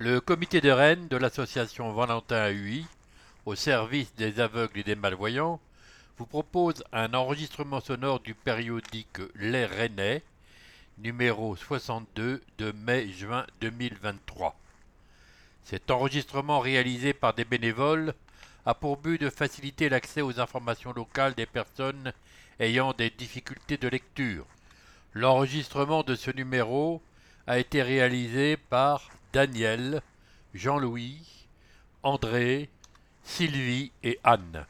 Le comité de Rennes de l'association Valentin UI, au service des aveugles et des malvoyants, vous propose un enregistrement sonore du périodique Les Rennais, numéro 62 de mai-juin 2023. Cet enregistrement réalisé par des bénévoles a pour but de faciliter l'accès aux informations locales des personnes ayant des difficultés de lecture. L'enregistrement de ce numéro a été réalisé par Daniel, Jean-Louis, André, Sylvie et Anne.